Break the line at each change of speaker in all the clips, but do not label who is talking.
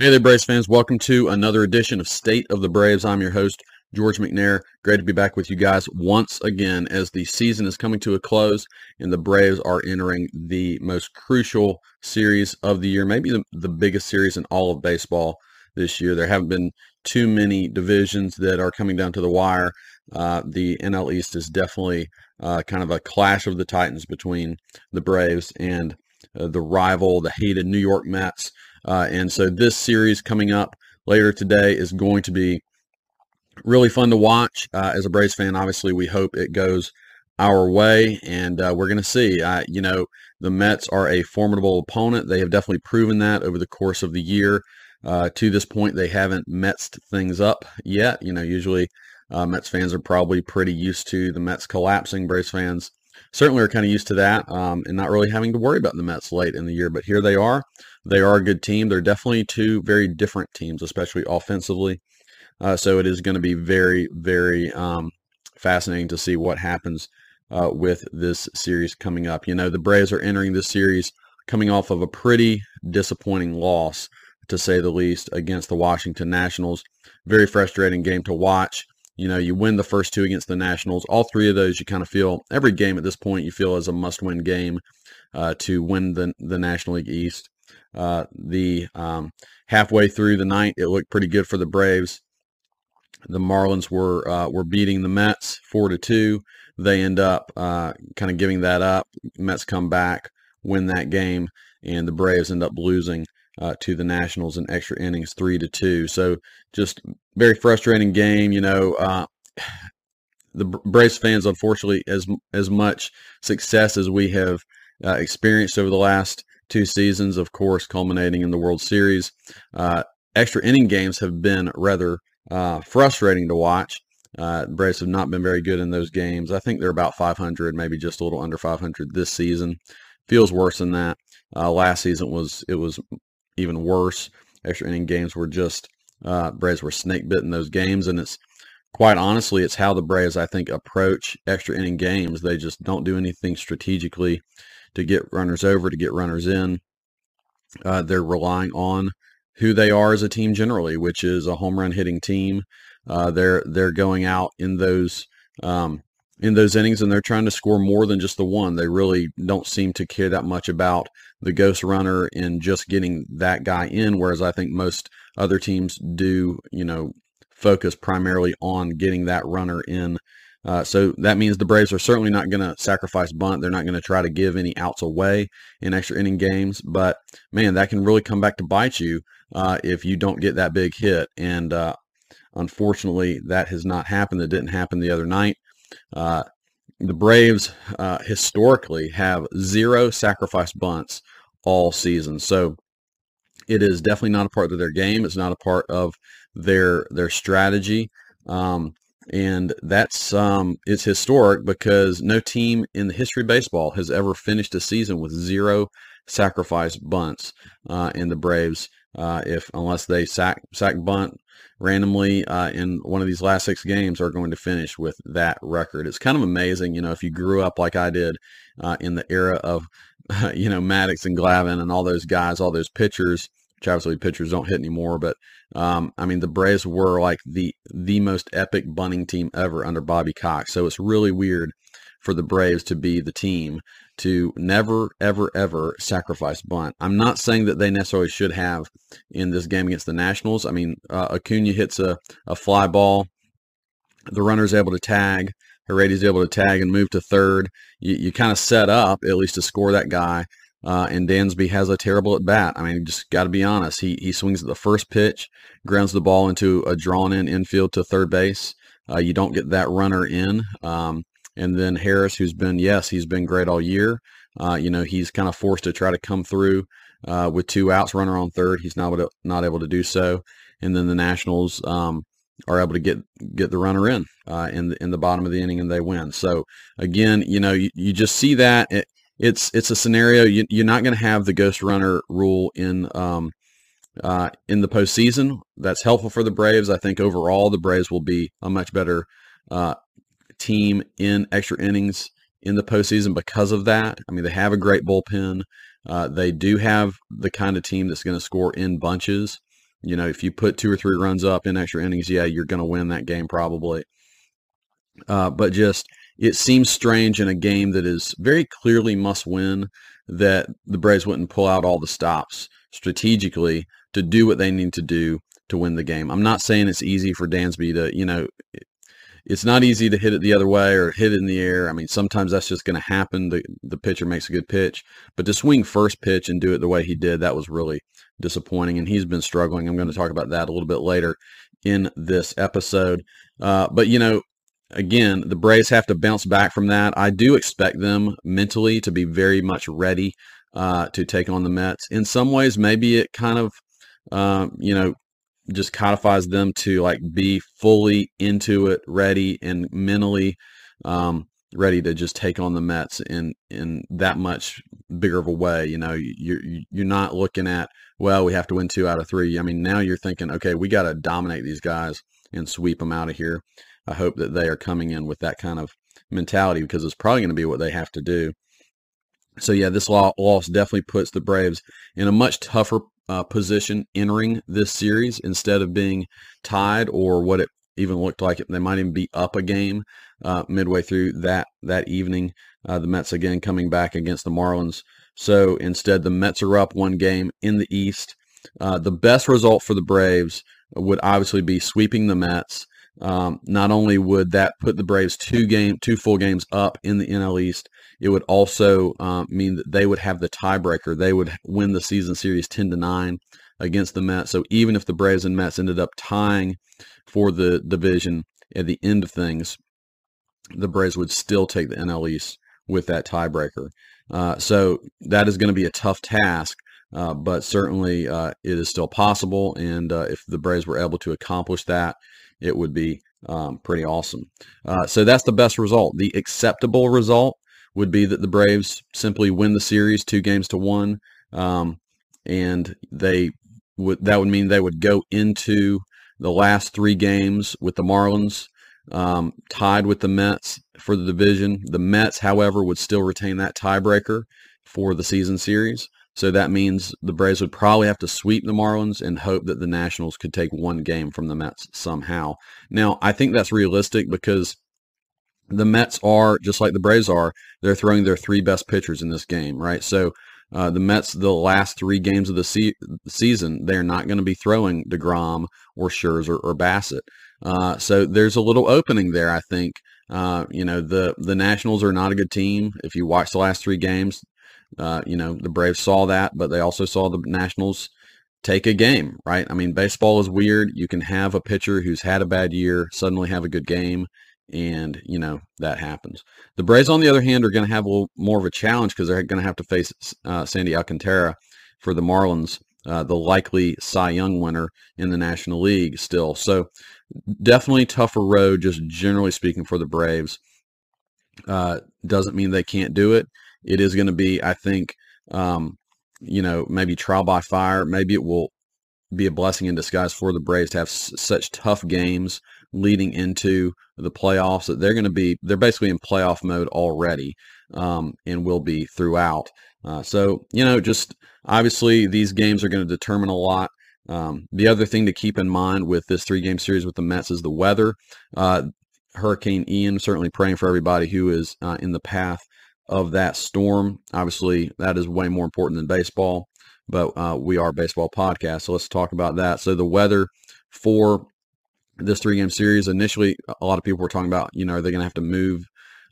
Hey there, Braves fans. Welcome to another edition of State of the Braves. I'm your host, George McNair. Great to be back with you guys once again as the season is coming to a close and the Braves are entering the most crucial series of the year, maybe the, the biggest series in all of baseball this year. There haven't been too many divisions that are coming down to the wire. Uh, the NL East is definitely uh, kind of a clash of the Titans between the Braves and uh, the rival, the hated New York Mets. Uh, and so this series coming up later today is going to be really fun to watch. Uh, as a Braves fan, obviously, we hope it goes our way, and uh, we're going to see. Uh, you know, the Mets are a formidable opponent. They have definitely proven that over the course of the year. Uh, to this point, they haven't messed things up yet. You know, usually uh, Mets fans are probably pretty used to the Mets collapsing. Braves fans certainly are kind of used to that um, and not really having to worry about the Mets late in the year. But here they are. They are a good team. They're definitely two very different teams, especially offensively. Uh, so it is going to be very, very um, fascinating to see what happens uh, with this series coming up. You know, the Braves are entering this series coming off of a pretty disappointing loss, to say the least, against the Washington Nationals. Very frustrating game to watch. You know, you win the first two against the Nationals. All three of those, you kind of feel every game at this point, you feel as a must-win game uh, to win the the National League East. Uh, the um, halfway through the night, it looked pretty good for the Braves. The Marlins were uh, were beating the Mets four to two. They end up uh, kind of giving that up. Mets come back, win that game, and the Braves end up losing uh, to the Nationals in extra innings, three to two. So just very frustrating game. You know, uh, the Braves fans, unfortunately, as as much success as we have uh, experienced over the last two seasons, of course, culminating in the World Series, uh, extra inning games have been rather uh, frustrating to watch. Uh, Braves have not been very good in those games. I think they're about 500, maybe just a little under 500 this season. Feels worse than that. Uh, last season was it was even worse. Extra inning games were just uh, Braves were snake bitten those games, and it's quite honestly, it's how the Braves I think approach extra inning games. They just don't do anything strategically to get runners over, to get runners in. Uh, they're relying on who they are as a team generally, which is a home run hitting team. Uh, they're they're going out in those um, in those innings and they're trying to score more than just the one. They really don't seem to care that much about the ghost runner and just getting that guy in, whereas I think most other teams do, you know, focus primarily on getting that runner in. Uh, so that means the Braves are certainly not going to sacrifice bunt. They're not going to try to give any outs away in extra inning games. But man, that can really come back to bite you uh, if you don't get that big hit. And uh, unfortunately, that has not happened. That didn't happen the other night. Uh, the Braves uh, historically have zero sacrifice bunts all season. So it is definitely not a part of their game. It's not a part of their their strategy. Um, and that's um, it's historic because no team in the history of baseball has ever finished a season with zero sacrifice bunts. Uh, in the Braves, uh, if unless they sack sack bunt randomly uh, in one of these last six games are going to finish with that record. It's kind of amazing, you know, if you grew up like I did uh, in the era of, you know, Maddux and Glavine and all those guys, all those pitchers, which obviously pitchers don't hit anymore, but um, I mean, the Braves were like the the most epic bunting team ever under Bobby Cox. So it's really weird for the Braves to be the team to never, ever, ever sacrifice bunt. I'm not saying that they necessarily should have in this game against the Nationals. I mean, uh, Acuna hits a, a fly ball. The runner's able to tag. Heredy's able to tag and move to third. You, you kind of set up at least to score that guy. Uh, and Dansby has a terrible at bat. I mean, just got to be honest. He he swings at the first pitch, grounds the ball into a drawn in infield to third base. Uh, you don't get that runner in. Um, and then Harris, who's been, yes, he's been great all year. Uh, you know, he's kind of forced to try to come through uh, with two outs, runner on third. He's not able to, not able to do so. And then the Nationals um, are able to get get the runner in uh, in the in the bottom of the inning, and they win. So again, you know, you, you just see that it, it's it's a scenario you, are not going to have the ghost runner rule in um, uh, in the postseason. That's helpful for the Braves. I think overall the Braves will be a much better uh, team in extra innings in the postseason because of that. I mean, they have a great bullpen. Uh, they do have the kind of team that's going to score in bunches. You know, if you put two or three runs up in extra innings, yeah, you're going to win that game probably. Uh, but just it seems strange in a game that is very clearly must win that the Braves wouldn't pull out all the stops strategically to do what they need to do to win the game. I'm not saying it's easy for Dansby to, you know, it's not easy to hit it the other way or hit it in the air. I mean, sometimes that's just going to happen. The the pitcher makes a good pitch, but to swing first pitch and do it the way he did, that was really disappointing. And he's been struggling. I'm going to talk about that a little bit later in this episode. Uh, but you know, again, the Braves have to bounce back from that. I do expect them mentally to be very much ready uh, to take on the Mets. In some ways, maybe it kind of, uh, you know, just codifies them to like be fully into it, ready and mentally um, ready to just take on the Mets in in that much bigger of a way. You know, you're you're not looking at well, we have to win two out of three. I mean, now you're thinking, okay, we got to dominate these guys and sweep them out of here. I hope that they are coming in with that kind of mentality because it's probably going to be what they have to do. So yeah, this loss definitely puts the Braves in a much tougher uh, position entering this series instead of being tied or what it even looked like they might even be up a game uh, midway through that that evening. Uh, the Mets again coming back against the Marlins. So instead, the Mets are up one game in the East. Uh, the best result for the Braves would obviously be sweeping the Mets. Um, not only would that put the Braves two game, two full games up in the NL East, it would also uh, mean that they would have the tiebreaker. They would win the season series ten to nine against the Mets. So even if the Braves and Mets ended up tying for the division at the end of things, the Braves would still take the NL East with that tiebreaker. Uh, so that is going to be a tough task. Uh, but certainly uh, it is still possible, and uh, if the Braves were able to accomplish that, it would be um, pretty awesome. Uh, so that's the best result. The acceptable result would be that the Braves simply win the series two games to one, um, and they would that would mean they would go into the last three games with the Marlins um, tied with the Mets for the division. The Mets, however, would still retain that tiebreaker for the season series. So that means the Braves would probably have to sweep the Marlins and hope that the Nationals could take one game from the Mets somehow. Now, I think that's realistic because the Mets are, just like the Braves are, they're throwing their three best pitchers in this game, right? So uh, the Mets, the last three games of the se- season, they're not going to be throwing DeGrom or Scherzer or Bassitt. Uh, so there's a little opening there, I think. Uh, you know, the, the Nationals are not a good team. If you watch the last three games, uh, you know, the Braves saw that, but they also saw the Nationals take a game, right? I mean, baseball is weird. You can have a pitcher who's had a bad year suddenly have a good game, and, you know, that happens. The Braves, on the other hand, are going to have a little more of a challenge because they're going to have to face uh, Sandy Alcantara for the Marlins, uh, the likely Cy Young winner in the National League still. So definitely tougher road, just generally speaking, for the Braves. Uh, doesn't mean they can't do it it is going to be, I think, um, you know, maybe trial by fire. Maybe it will be a blessing in disguise for the Braves to have s- such tough games leading into the playoffs that they're going to be, they're basically in playoff mode already um, and will be throughout. Uh, so, you know, just obviously these games are going to determine a lot. Um, the other thing to keep in mind with this three game series with the Mets is the weather. Uh, Hurricane Ian, certainly praying for everybody who is uh, in the path of that storm. Obviously, that is way more important than baseball, but uh, we are a baseball podcast, so let's talk about that. So the weather for this three-game series, initially, a lot of people were talking about, you know, are they going to have to move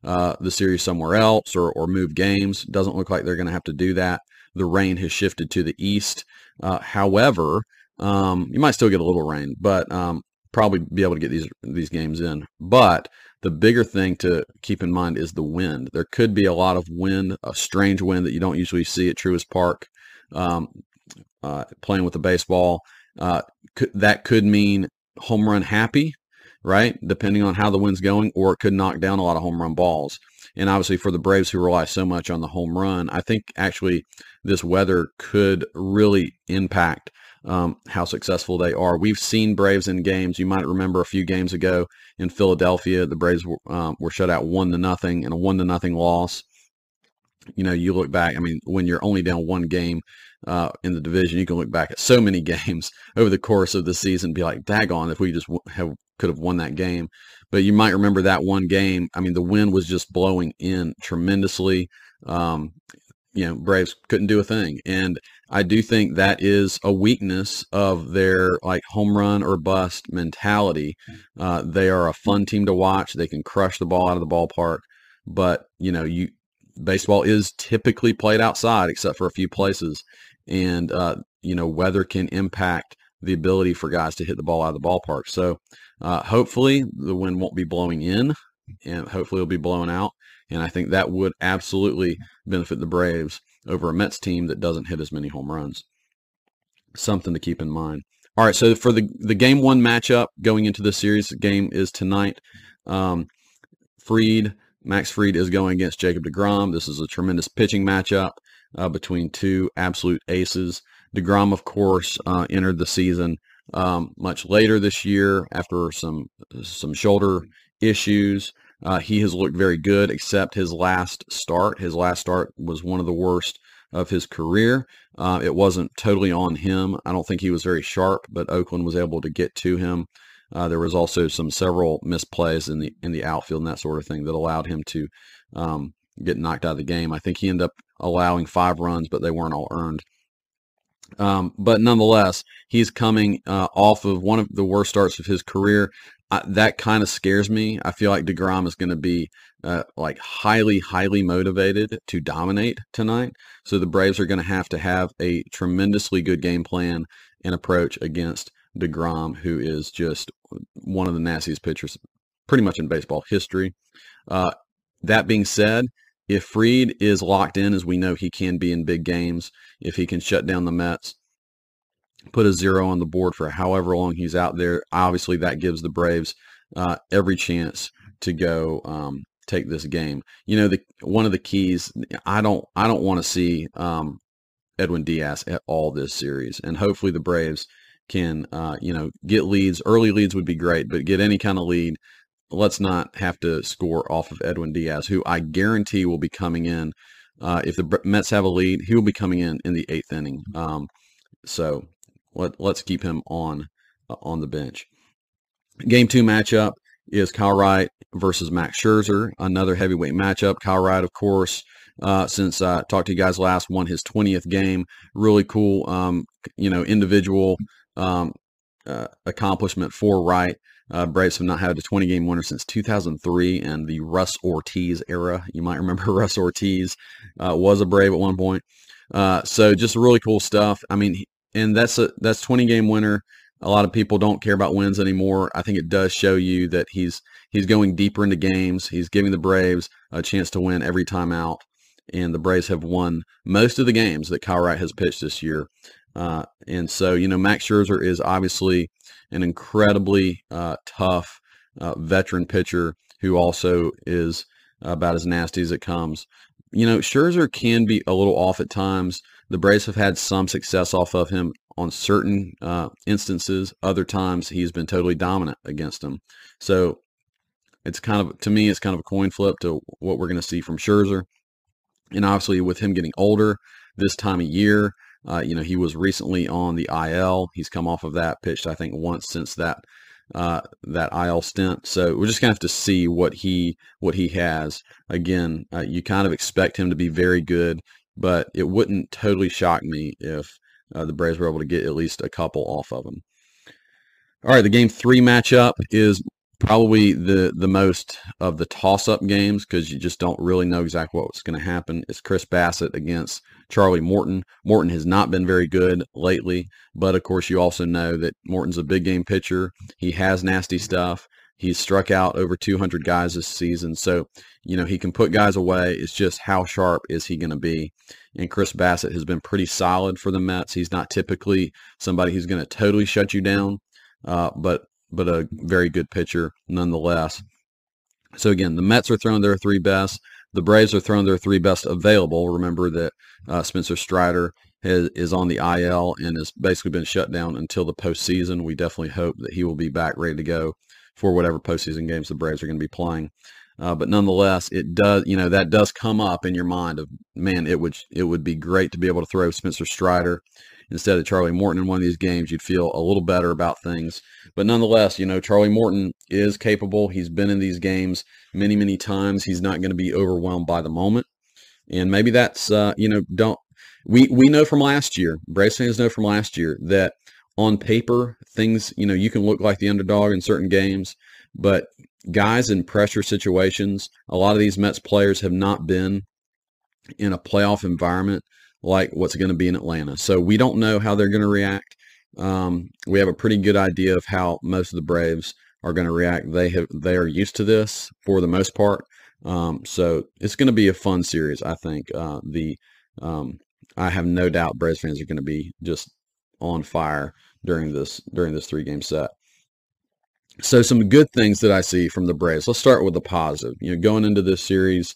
uh, the series somewhere else or, or move games? Doesn't look like they're going to have to do that. The rain has shifted to the east. Uh, however, um, you might still get a little rain, but um, probably be able to get these these games in. But the bigger thing to keep in mind is the wind. There could be a lot of wind, a strange wind that you don't usually see at Truist Park. Um, uh, playing with the baseball, uh, could, that could mean home run happy, right? Depending on how the wind's going, or it could knock down a lot of home run balls. And obviously, for the Braves who rely so much on the home run, I think actually this weather could really impact um, how successful they are. We've seen Braves in games. You might remember a few games ago in Philadelphia, the Braves were, um, were shut out one to nothing in a one to nothing loss. you know, you look back, I mean, when you're only down one game uh, in the division, you can look back at so many games over the course of the season be like, daggone, if we just have, could have won that game. But you might remember that one game. I mean, the wind was just blowing in tremendously. Um, you know, Braves couldn't do a thing. And I do think that is a weakness of their like home run or bust mentality. Uh, they are a fun team to watch. They can crush the ball out of the ballpark, but you know, you baseball is typically played outside except for a few places, and uh, you know, weather can impact the ability for guys to hit the ball out of the ballpark. So uh, hopefully the wind won't be blowing in, and hopefully it'll be blowing out. And I think that would absolutely benefit the Braves over a Mets team that doesn't hit as many home runs. Something to keep in mind. All right, so for the the game one matchup going into this series, the game is tonight. Um, Fried, Max Fried is going against Jacob DeGrom. This is a tremendous pitching matchup uh, between two absolute aces. DeGrom, of course, uh, entered the season um, much later this year after some some shoulder issues. Uh, he has looked very good, except his last start. His last start was one of the worst of his career. Uh, it wasn't totally on him. I don't think he was very sharp, but Oakland was able to get to him. Uh, there was also some several misplays in the in the outfield and that sort of thing that allowed him to um, get knocked out of the game. I think he ended up allowing five runs, but they weren't all earned. Um, but nonetheless, he's coming uh, off of one of the worst starts of his career. I, that kind of scares me. I feel like Degrom is going to be uh, like highly, highly motivated to dominate tonight. So the Braves are going to have to have a tremendously good game plan and approach against Degrom, who is just one of the nastiest pitchers, pretty much in baseball history. Uh, that being said, if Fried is locked in, as we know he can be in big games, if he can shut down the Mets, put a zero on the board for however long he's out there. Obviously, that gives the Braves uh, every chance to go um, take this game. You know, the one of the keys. I don't. I don't want to see um, Edwin Diaz at all this series, and hopefully the Braves can, uh, you know, get leads. Early leads would be great, but get any kind of lead. Let's not have to score off of Edwin Diaz, who I guarantee will be coming in. Uh, if the Mets have a lead, he will be coming in in the eighth inning. Um, so let, let's keep him on uh, on the bench. Game two matchup is Kyle Wright versus Max Scherzer, another heavyweight matchup. Kyle Wright, of course, uh, since I talked to you guys last, won his 20th game. Really cool, um, you know, individual um, uh, accomplishment for Wright. Uh, Braves have not had a 20 game winner since 2003 and the Russ Ortiz era. You might remember Russ Ortiz uh, was a Brave at one point. Uh, so just really cool stuff. I mean, and that's a that's 20 game winner. A lot of people don't care about wins anymore. I think it does show you that he's he's going deeper into games. He's giving the Braves a chance to win every time out, and the Braves have won most of the games that Kyle Wright has pitched this year. Uh, and so, you know, Max Scherzer is obviously an incredibly uh, tough uh, veteran pitcher who also is about as nasty as it comes. You know, Scherzer can be a little off at times. The Braves have had some success off of him on certain uh, instances. Other times he's been totally dominant against them. So it's kind of, to me, it's kind of a coin flip to what we're going to see from Scherzer. And obviously with him getting older this time of year, uh, you know, he was recently on the IL. He's come off of that, pitched, I think, once since that uh, that IL stint. So we're just gonna have to see what he what he has. Again, uh, you kind of expect him to be very good but it wouldn't totally shock me if uh, the Braves were able to get at least a couple off of them. All right, the game three matchup is probably the the most of the toss up games because you just don't really know exactly what's going to happen. It's Chris Bassitt against Charlie Morton. Morton has not been very good lately, but of course you also know that Morton's a big game pitcher. He has nasty stuff. He's struck out over 200 guys this season. So, you know, he can put guys away. It's just how sharp is he going to be? And Chris Bassitt has been pretty solid for the Mets. He's not typically somebody who's going to totally shut you down, uh, but but a very good pitcher nonetheless. So again, the Mets are throwing their three best. The Braves are throwing their three best available. Remember that uh, Spencer Strider has, is on the IL and has basically been shut down until the postseason. We definitely hope that he will be back ready to go for whatever postseason games the Braves are going to be playing. Uh, but nonetheless, it does, you know, that does come up in your mind of, man, it would, it would be great to be able to throw Spencer Strider instead of Charlie Morton in one of these games. You'd feel a little better about things. But nonetheless, you know, Charlie Morton is capable. He's been in these games many, many times. He's not going to be overwhelmed by the moment. And maybe that's, uh, you know, don't, we, we know from last year, Braves fans know from last year that on paper, things, you know, you can look like the underdog in certain games, but guys in pressure situations, a lot of these Mets players have not been in a playoff environment like what's going to be in Atlanta. So we don't know how they're going to react. Um, we have a pretty good idea of how most of the Braves are going to react. They have they are used to this for the most part. Um, so it's going to be a fun series. I think uh, the um, I have no doubt Braves fans are going to be just on fire during this during this three game set. So some good things that I see from the Braves. Let's start with the positive. You know, going into this series,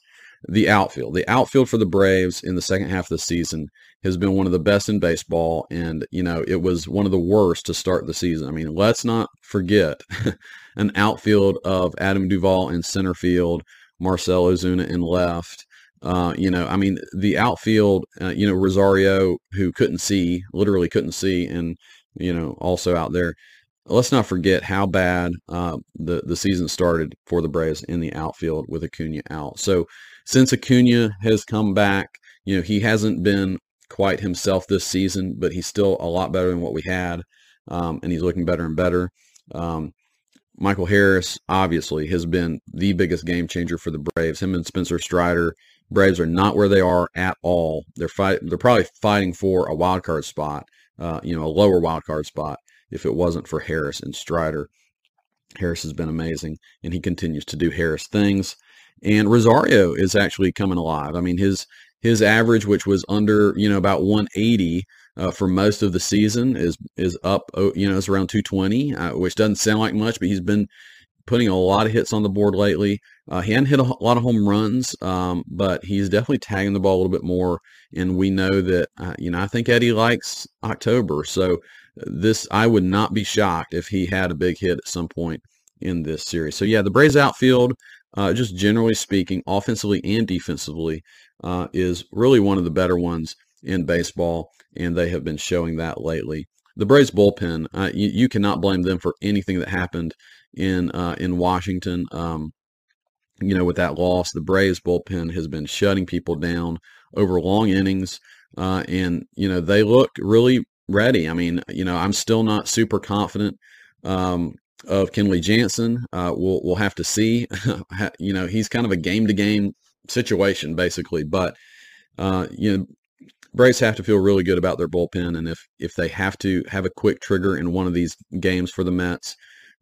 the outfield. The outfield for the Braves in the second half of the season has been one of the best in baseball, and you know it was one of the worst to start the season. I mean, let's not forget an outfield of Adam Duvall in center field, Marcell Ozuna in left. Uh, you know, I mean, the outfield. Uh, you know, Rosario, who couldn't see, literally couldn't see, and you know, also out there. Let's not forget how bad uh, the the season started for the Braves in the outfield with Acuna out. So since Acuna has come back, you know, he hasn't been quite himself this season, but he's still a lot better than what we had, um, and he's looking better and better. Um, Michael Harris obviously has been the biggest game changer for the Braves. Him and Spencer Strider, Braves are not where they are at all. They're fight. They're probably fighting for a wild card spot, uh, you know, a lower wild card spot if it wasn't for Harris and Strider. Harris has been amazing, and he continues to do Harris things. And Rosario is actually coming alive. I mean, his his average, which was under you know about 180 uh, for most of the season, is is up. Oh, you know, it's around 220, uh, which doesn't sound like much, but he's been putting a lot of hits on the board lately. Uh, he hadn't hit a lot of home runs, um, but he's definitely tagging the ball a little bit more. And we know that, uh, you know, I think Eddie likes October. So this, I would not be shocked if he had a big hit at some point in this series. So yeah, the Braves outfield, uh, just generally speaking, offensively and defensively, uh, is really one of the better ones in baseball, and they have been showing that lately. The Braves bullpen, uh, you, you, cannot blame them for anything that happened in uh, in Washington. Um, you know, with that loss, the Braves bullpen has been shutting people down over long innings, uh, and you know they look really ready. I mean, you know, I'm still not super confident um, of Kenley Jansen. Uh, we'll we'll have to see. you know, he's kind of a game to game situation basically, but uh, you know, Braves have to feel really good about their bullpen, and if if they have to have a quick trigger in one of these games for the Mets,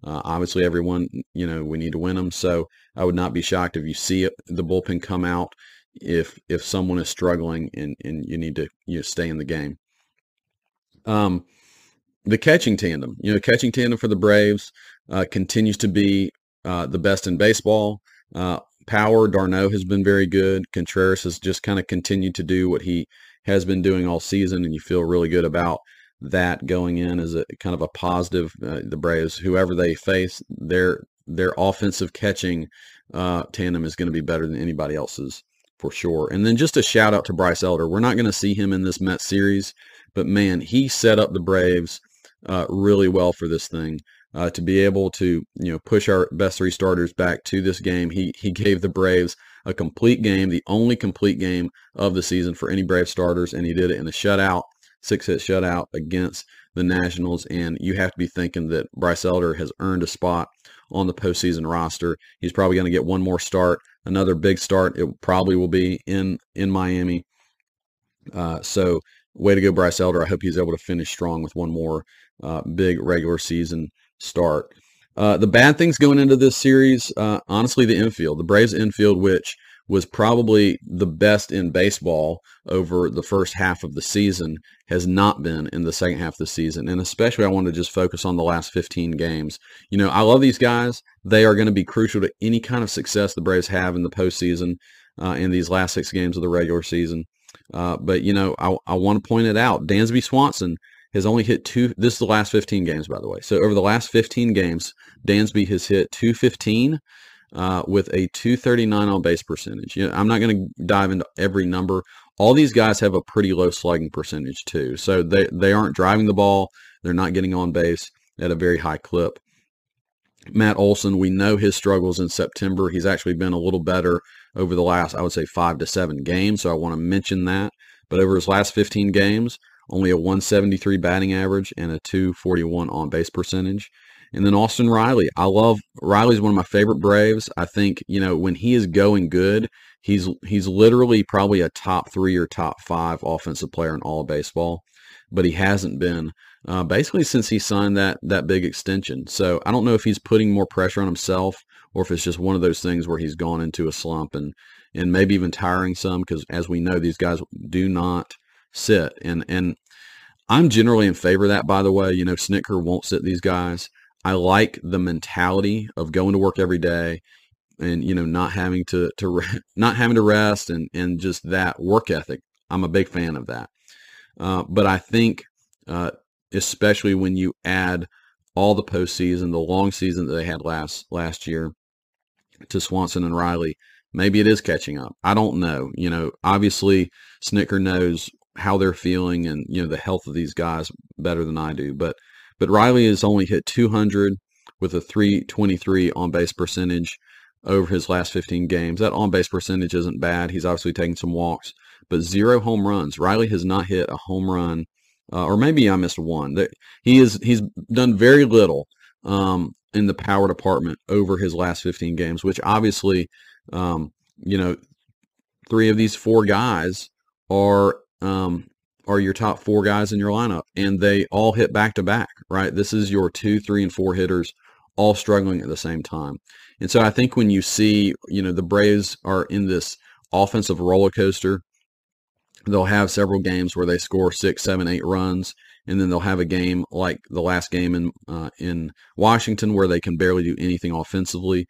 uh, obviously everyone you know we need to win them. So I would not be shocked if you see the bullpen come out if if someone is struggling and and you need to you know, stay in the game. Um, the catching tandem, you know, catching tandem for the Braves uh, continues to be uh, the best in baseball. Uh, power, d'Arnaud has been very good. Contreras has just kind of continued to do what he has been doing all season, and you feel really good about that going in as a kind of a positive. Uh, the Braves, whoever they face, their their offensive catching uh, tandem is going to be better than anybody else's for sure. And then just a shout out to Bryce Elder. We're not going to see him in this Met series, but man, he set up the Braves uh, really well for this thing. Uh, to be able to you know push our best three starters back to this game, he he gave the Braves a complete game, the only complete game of the season for any Brave starters, and he did it in a shutout, six hit shutout against the Nationals. And you have to be thinking that Bryce Elder has earned a spot on the postseason roster. He's probably going to get one more start, another big start. It probably will be in in Miami. Uh, so way to go, Bryce Elder. I hope he's able to finish strong with one more uh, big regular season start. Uh, the bad things going into this series, uh, honestly, the infield, the Braves infield, which was probably the best in baseball over the first half of the season, has not been in the second half of the season. And especially, I want to just focus on the last 15 games. You know, I love these guys. They are going to be crucial to any kind of success the Braves have in the postseason uh, in these last six games of the regular season. Uh, but, you know, I, I want to point it out. Dansby Swanson has only hit two. This is the last 15 games, by the way. So over the last 15 games, Dansby has hit 215, uh, with a 239 on base percentage. You know, I'm not going to dive into every number. All these guys have a pretty low slugging percentage too, so they they aren't driving the ball. They're not getting on base at a very high clip. Matt Olson, we know his struggles in September. He's actually been a little better over the last, I would say, five to seven games. So I want to mention that. But over his last 15 games, only a 173 batting average and a 241 on base percentage. And then Austin Riley. I love Riley's one of my favorite Braves. I think, you know, when he is going good, he's he's literally probably a top 3 or top 5 offensive player in all of baseball, but he hasn't been uh, basically since he signed that that big extension. So I don't know if he's putting more pressure on himself or if it's just one of those things where he's gone into a slump and and maybe even tiring some because as we know these guys do not sit and and I'm generally in favor of that by the way you know Snitker won't sit these guys I like the mentality of going to work every day and you know not having to to not having to rest and and just that work ethic I'm a big fan of that uh, but I think uh, especially when you add all the postseason, the long season that they had last last year to Swanson and Riley. Maybe it is catching up. I don't know. You know, obviously Snitker knows how they're feeling and you know the health of these guys better than I do. But but Riley has only hit 200 with a 323 on base percentage over his last 15 games. That on base percentage isn't bad. He's obviously taking some walks, but zero home runs. Riley has not hit a home run uh, or maybe I missed one. He is he's done very little um, in the power department over his last 15 games, which obviously, um, you know, three of these four guys are um, are your top four guys in your lineup, and they all hit back to back. Right, this is your two, three, and four hitters all struggling at the same time. And so I think when you see, you know, the Braves are in this offensive roller coaster they'll have several games where they score six, seven, eight runs, and then they'll have a game like the last game in uh, in Washington where they can barely do anything offensively.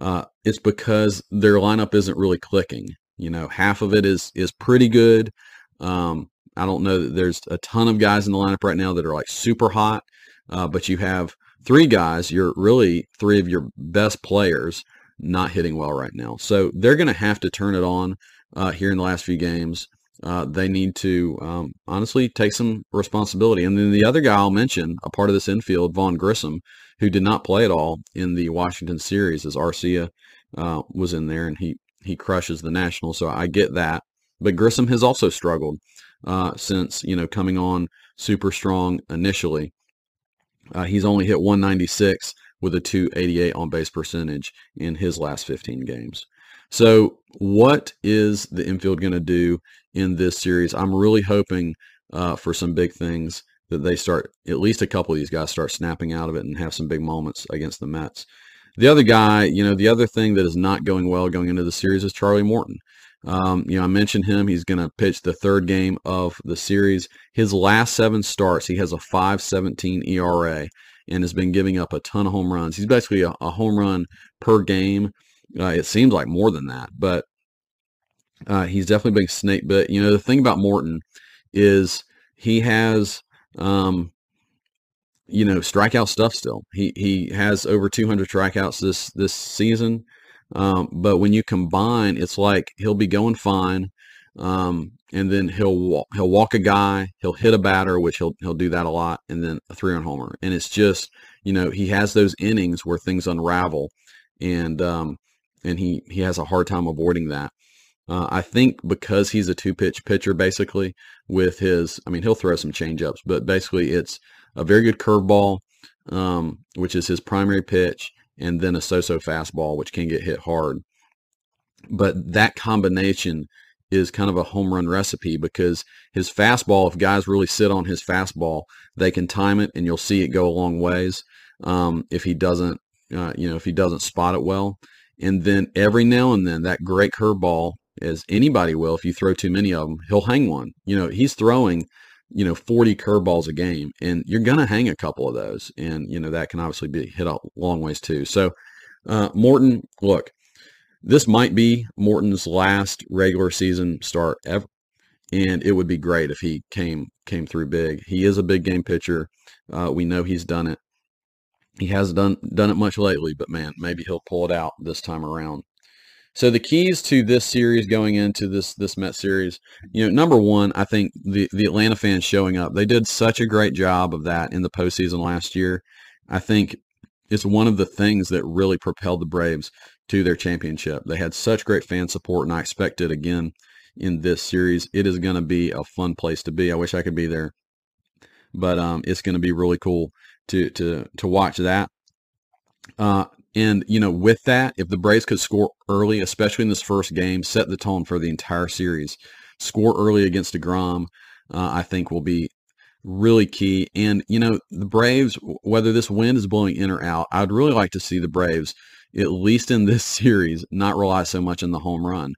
Uh, it's because their lineup isn't really clicking. You know, half of it is is pretty good. Um, I don't know that there's a ton of guys in the lineup right now that are like super hot, uh, but you have three guys. You're really three of your best players not hitting well right now. So they're going to have to turn it on uh, here in the last few games uh, they need to um, honestly take some responsibility. And then the other guy I'll mention, a part of this infield, Vaughn Grissom, who did not play at all in the Washington series, as Arcia uh, was in there, and he he crushes the National. So I get that. But Grissom has also struggled uh, since you know coming on super strong initially. Uh, he's only hit 196 with a 288 on base percentage in his last 15 games. So, what is the infield going to do in this series? I'm really hoping uh, for some big things that they start, at least a couple of these guys start snapping out of it and have some big moments against the Mets. The other guy, you know, the other thing that is not going well going into the series is Charlie Morton. Um, you know, I mentioned him. He's going to pitch the third game of the series. His last seven starts, he has a 5.17 ERA and has been giving up a ton of home runs. He's basically a, a home run per game. Uh, it seems like more than that, but uh, he's definitely been snake bit. You know, the thing about Morton is he has, um, you know, strikeout stuff still. He he has over 200 strikeouts this this season. Um, but when you combine, it's like he'll be going fine, um, and then he'll walk, he'll walk a guy, he'll hit a batter, which he'll he'll do that a lot, and then a three run homer. And it's just you know he has those innings where things unravel, and um, and he he has a hard time avoiding that. Uh, I think because he's a two pitch pitcher, basically with his, I mean, he'll throw some changeups, but basically it's a very good curveball, um, which is his primary pitch, and then a so-so fastball, which can get hit hard. But that combination is kind of a home run recipe because his fastball, if guys really sit on his fastball, they can time it and you'll see it go a long ways. Um, if he doesn't, uh, you know, if he doesn't spot it well, and then every now and then that great curveball, as anybody will, if you throw too many of them, he'll hang one. You know, he's throwing, you know, 40 curveballs a game, and you're going to hang a couple of those. And, you know, that can obviously be hit a long ways too. So, uh, Morton, look, this might be Morton's last regular season start ever. And it would be great if he came came through big. He is a big game pitcher. Uh, we know he's done it. He hasn't done done it much lately, but man, maybe he'll pull it out this time around. So the keys to this series going into this this Met series, you know, number one, I think the the Atlanta fans showing up. They did such a great job of that in the postseason last year. I think it's one of the things that really propelled the Braves to their championship. They had such great fan support, and I expect it again in this series. It is going to be a fun place to be. I wish I could be there, but um, it's going to be really cool to to to watch that. Uh, and you know, with that, if the Braves could score early, especially in this first game, set the tone for the entire series. Score early against Degrom, uh, I think will be really key. And you know, the Braves, whether this wind is blowing in or out, I'd really like to see the Braves, at least in this series, not rely so much on the home run.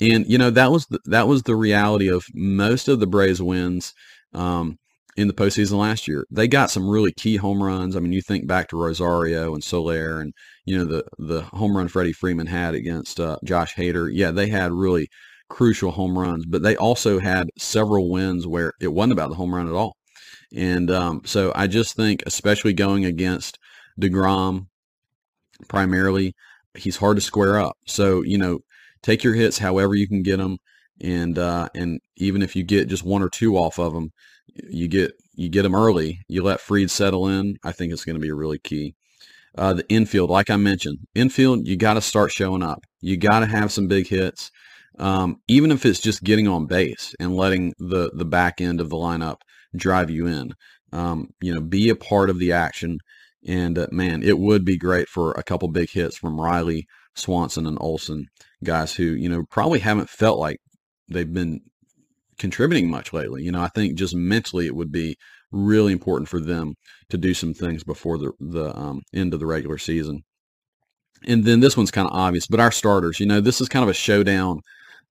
And you know, that was the, that was the reality of most of the Braves wins. Um, in the postseason last year. They got some really key home runs. I mean, you think back to Rosario and Soler and, you know, the, the home run Freddie Freeman had against uh, Josh Hader. Yeah, they had really crucial home runs, but they also had several wins where it wasn't about the home run at all. And um, so I just think, especially going against DeGrom primarily, he's hard to square up. So, you know, take your hits however you can get them. And, uh, and even if you get just one or two off of them, you get you get them early. You let Fried settle in. I think it's going to be really key. Uh, the infield, like I mentioned, infield you got to start showing up. You got to have some big hits, um, even if it's just getting on base and letting the the back end of the lineup drive you in. Um, you know, be a part of the action. And uh, man, it would be great for a couple big hits from Riley, Swanson, and Olson, guys who you know probably haven't felt like they've been contributing much lately. You know, I think just mentally it would be really important for them to do some things before the the um, end of the regular season. And then this one's kind of obvious, but our starters, you know, this is kind of a showdown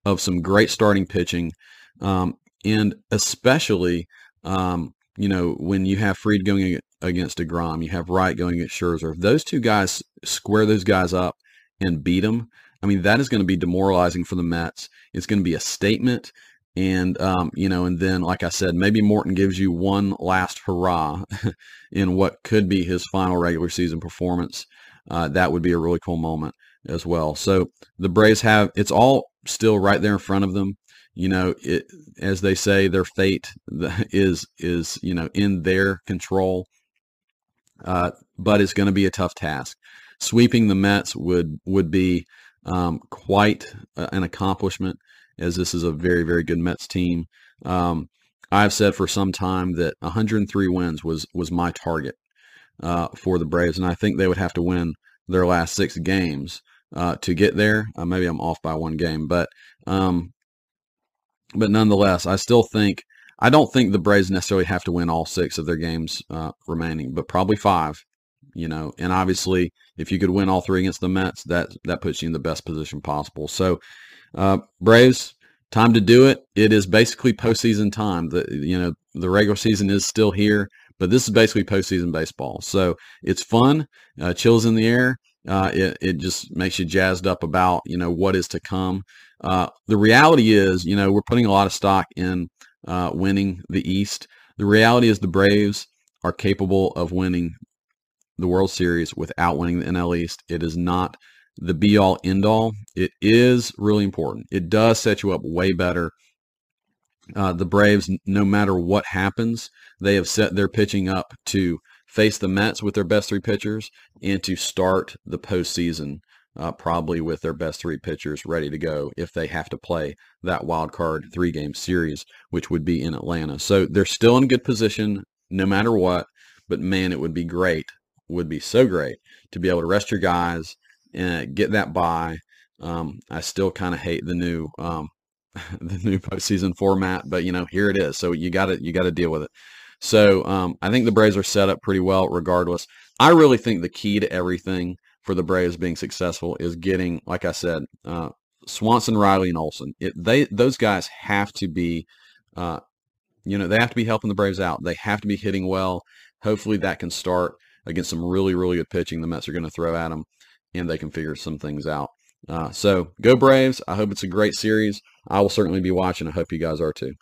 of some great starting pitching, um, and especially, um, you know, when you have Fried going against Degrom, you have Wright going against Scherzer. If those two guys square those guys up and beat them, I mean, that is going to be demoralizing for the Mets. It's going to be a statement. And, um, you know, and then, like I said, maybe Morton gives you one last hurrah in what could be his final regular season performance. Uh, that would be a really cool moment as well. So the Braves have, it's all still right there in front of them. You know, it, as they say, their fate is, is, you know, in their control. Uh, but it's going to be a tough task. Sweeping the Mets would, would be um, quite an accomplishment as this is a very, very good Mets team. Um, I've said for some time that 103 wins was was my target uh, for the Braves, and I think they would have to win their last six games uh, to get there. Uh, maybe I'm off by one game, but um, but nonetheless, I still think I don't think the Braves necessarily have to win all six of their games uh, remaining, but probably five. You know, and obviously, if you could win all three against the Mets, that that puts you in the best position possible. So uh, Braves, time to do it. It is basically postseason time. The you know the regular season is still here, but this is basically postseason baseball. So it's fun, uh, chills in the air. Uh, it it just makes you jazzed up about you know what is to come. Uh, the reality is, you know, we're putting a lot of stock in uh, winning the East. The reality is the Braves are capable of winning the World Series without winning the NL East. It is not the be all end all. It is really important. It does set you up way better. Uh, the Braves, no matter what happens, they have set their pitching up to face the Mets with their best three pitchers and to start the postseason uh, probably with their best three pitchers ready to go if they have to play that wild card three game series, which would be in Atlanta. So they're still in good position no matter what. But man, it would be great, would be so great to be able to rest your guys get that by. Um, I still kind of hate the new um, the new postseason format, but you know here it is. So you got to you got to deal with it. So um, I think the Braves are set up pretty well, regardless. I really think the key to everything for the Braves being successful is getting, like I said, uh, Swanson, Riley, and Olson. It, they those guys have to be, uh, you know, they have to be helping the Braves out. They have to be hitting well. Hopefully that can start against some really really good pitching the Mets are going to throw at them and they can figure some things out. Uh, so go Braves. I hope it's a great series. I will certainly be watching. I hope you guys are too.